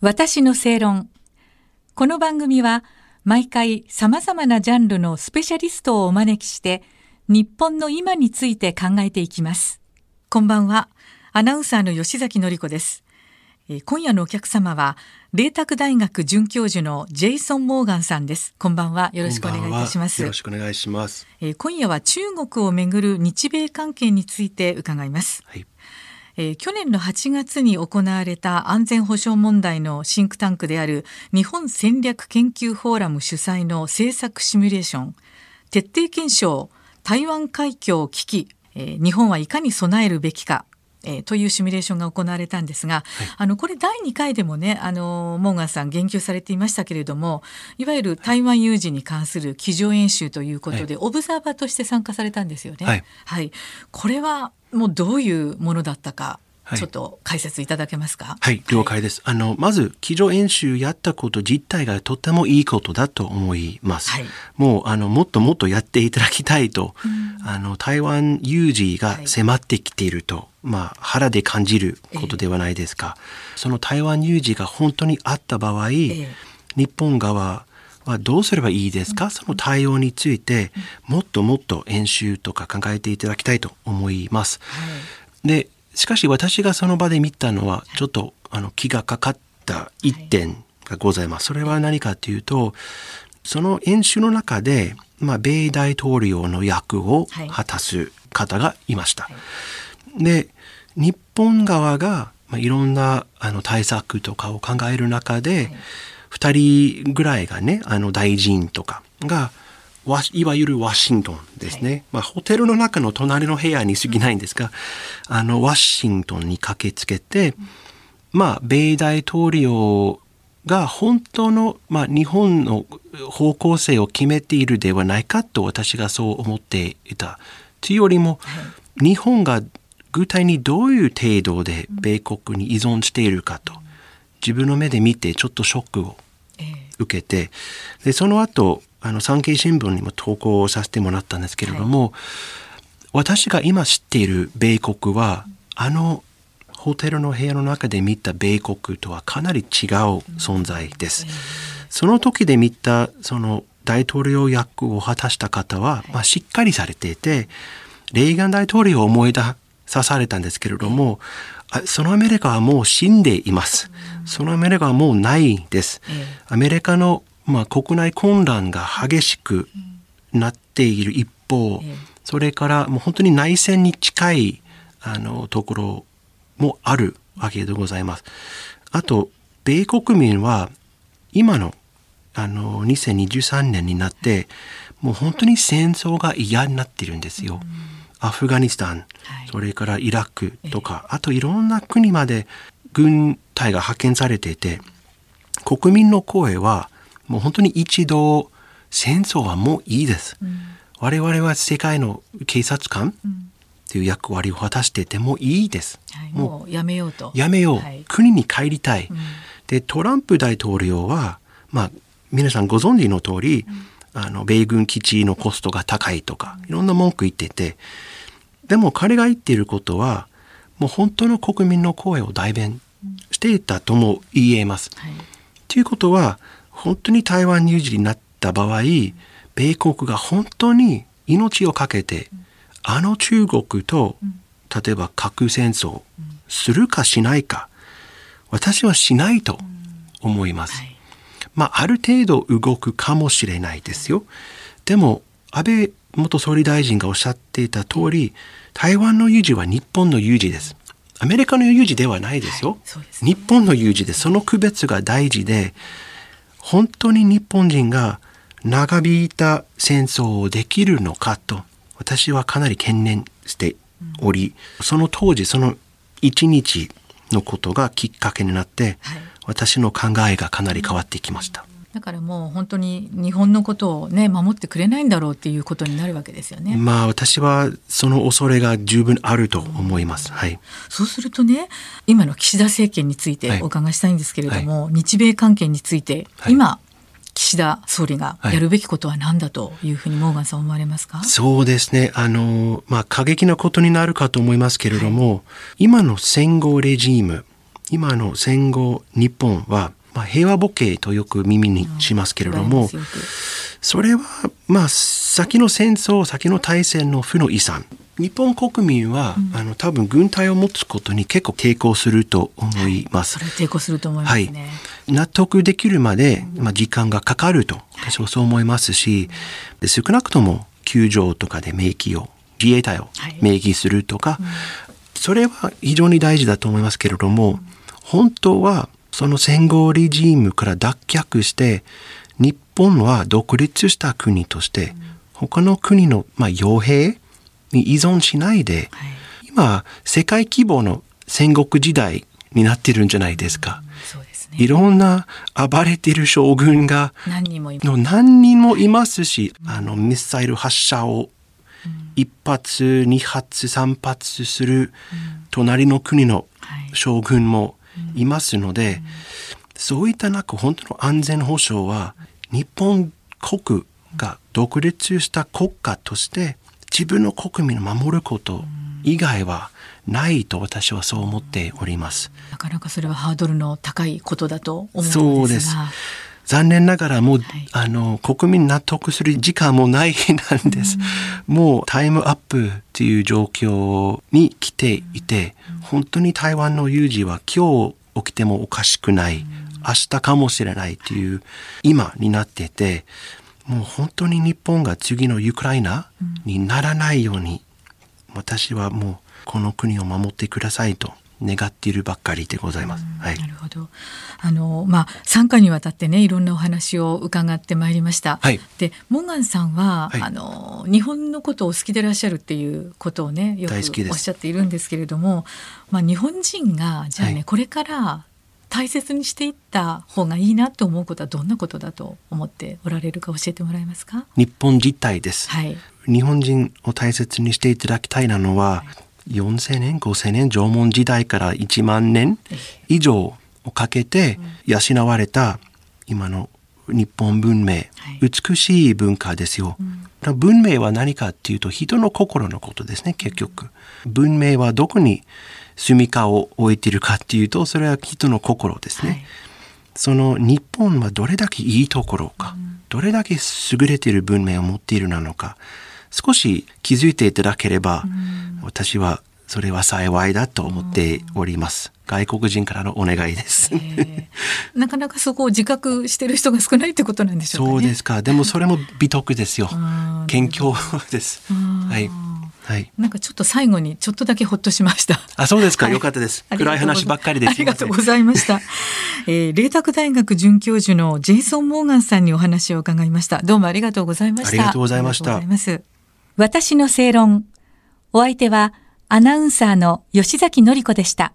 私の正論。この番組は毎回様々なジャンルのスペシャリストをお招きして日本の今について考えていきます。こんばんは。アナウンサーの吉崎のり子です。今夜のお客様は、麗澤大学准教授のジェイソン・モーガンさんです。こんばんは。よろしくお願いいたします。よろしくお願いします。今夜は中国をめぐる日米関係について伺います。はいえー、去年の8月に行われた安全保障問題のシンクタンクである日本戦略研究フォーラム主催の政策シミュレーション。徹底検証台湾海峡危機、えー、日本はいかに備えるべきか。えー、というシミュレーションが行われたんですが、はい、あのこれ第2回でもねあのモーガンさん言及されていましたけれどもいわゆる台湾有事に関する机上演習ということで、はい、オブザーバーとして参加されたんですよね。はい、はい、これはもうどういうものだったかちょっと解説いただけますか？はい、了解です。はい、あのまず机上演習やったこと自体がとてもいいことだと思います。はい、もうあのもっともっとやっていただきたいと、うん、あの台湾有事が迫ってきていると、はい、まあ腹で感じることではないですか。えー、その台湾有事が本当にあった場合、えー、日本側はどうすればいいですか、うん、その対応についてもっともっと演習とか考えていただきたいと思います。でしかし私がその場で見たのはちょっとあの気がかかった一点がございます。それは何かというとその演習の中で、まあ、米大統領の役を果たす方がいました。で日本側が、まあ、いろんなあの対策とかを考える中で、2人ぐらいがねあの大臣とかがいわゆるワシントンですね、はい、まあ、ホテルの中の隣の部屋に過ぎないんですが、うん、あのワシントンに駆けつけて、うん、まあ米大統領が本当の、まあ、日本の方向性を決めているではないかと私がそう思っていた。というよりも、はい、日本が具体にどういう程度で米国に依存しているかと、自分の目で見てちょっとショックを受けて、でその後あの産経新聞にも投稿させてもらったんですけれども、はい、私が今知っている米国はあのホテルの部屋の中で見た米国とはかなり違う存在です。その時で見たその大統領役を果たした方は、まあ、しっかりされていてレーガン大統領を思い出されたんですけれども、そのアメリカはもう死んでいます。そのアメリカはもうないです。アメリカのまあ、国内混乱が激しくなっている一方、それからもう本当に内戦に近いあのところもあるわけでございます。あと米国民は今のあの2023年になってもう本当に戦争が嫌になってるんですよ。アフガニスタン、それからイラクとか、あといろんな国まで軍隊が派遣されていて国民の声はもう本当に一度戦争はもういいです。うん、我々は世界の警察官という役割を果たしててもいいです。はい、もうやめようと。やめよう。はい、国に帰りたい。うん、でトランプ大統領は、まあ、皆さんご存知の通り、うん、あの米軍基地のコストが高いとか、いろんな文句言っててでも彼が言っていることはもう本当の国民の声を代弁していたとも言えます。はい、ということは本当に台湾有事になった場合米国が本当に命を懸けてあの中国と例えば核戦争するかしないか私はしないと思います。まあある程度動くかもしれないですよ。でも安倍元総理大臣がおっしゃっていた通り台湾の有事は日本の有事です。アメリカの有事ではないですよ。はいすね、日本の有事でその区別が大事で本当に日本人が長引いた戦争をできるのかと私はかなり懸念しており、うん、その当時その一日のことがきっかけになって、はい、私の考えがかなり変わってきました。だからもう本当に日本のことをね守ってくれないんだろうっていうことになるわけですよね。まあ私はその恐れが十分あると思います。はい。そうするとね今の岸田政権についてお伺いしたいんですけれども、はい、日米関係について、はい、今岸田総理がやるべきことは何だというふうにモーガンさん思われますか、そうですねあの、まあ、過激なことになるかと思いますけれども、はい、今の戦後レジーム今の戦後日本は、まあ、平和ボケとよく耳にしますけれども、それは、まあ、先の戦争、先の大戦の負の遺産。日本国民は、うん、あの多分軍隊を持つことに結構抵抗すると思います。それ抵抗すると思いますね。はい、納得できるまで、まあ、時間がかかると私はそう思いますし、で少なくとも球場とかで名義を自衛隊を名義するとか、はいうん、それは非常に大事だと思いますけれども、本当はその戦後レジームから脱却して日本は独立した国として、他の国の、まあ、傭兵に依存しないで、はい、今、世界規模の戦国時代になってるんじゃないですか。そういろんな暴れてる将軍が何人もいます。何人もいますし、あのミサイル発射を1発2発3発する隣の国の将軍もいますので、そういった中本当の安全保障は日本国が独立した国家として自分の国民を守ること以外はないと私はそう思っております。なかなかそれはハードルの高いことだと思うんですが。そうです。残念ながらもう、はい、あの国民納得する時間もないなんです。もうタイムアップっていう状況に来ていて、本当に台湾の有事は今日起きてもおかしくない。明日かもしれないという今になっててもう本当に日本が次のウクライナにならないように、私はもうこの国を守ってくださいと願っているばっかりでございます。はい、なるほど。あのまあ3回にわたってねいろんなお話を伺ってまいりました。はい、でモンガンさんは、はい、あの日本のことを好きでいらっしゃるっていうことをねよくおっしゃっているんですけれども、まあ日本人がじゃあね、はい、これから大切にしていった方がいいなと思うことはどんなことだと思っておられるか教えてもらえますか？日本自体です、はい、日本人を大切にしていただきたいなのは、はい、4000年5000年縄文時代から1万年以上をかけて養われた今の日本文明、はい、美しい文化ですよ、うん、文明は何かっていうと人の心のことですね結局。文明はどこに住みかを置いているかっていうとそれは人の心ですね、はい、その日本はどれだけいいところか、うん、どれだけ優れている文明を持っているなのか少し気づいていただければ、うん、私はそれは幸いだと思っております。外国人からのお願いです。なかなかそこを自覚してる人が少ないってことなんでしょうか、ね、そうですか。でもそれも美徳ですよ。謙虚です。はい。はい、なんかちょっと最後にちょっとだけほっとしました。あ、そうですか。よかったです。暗い話ばっかりでありがとうございました。えー、麗澤大学准教授のジェイソン・モーガンさんにお話を伺いました。どうもありがとうございました。ありがとうございました。私の正論。お相手はアナウンサーの吉崎のりこでした。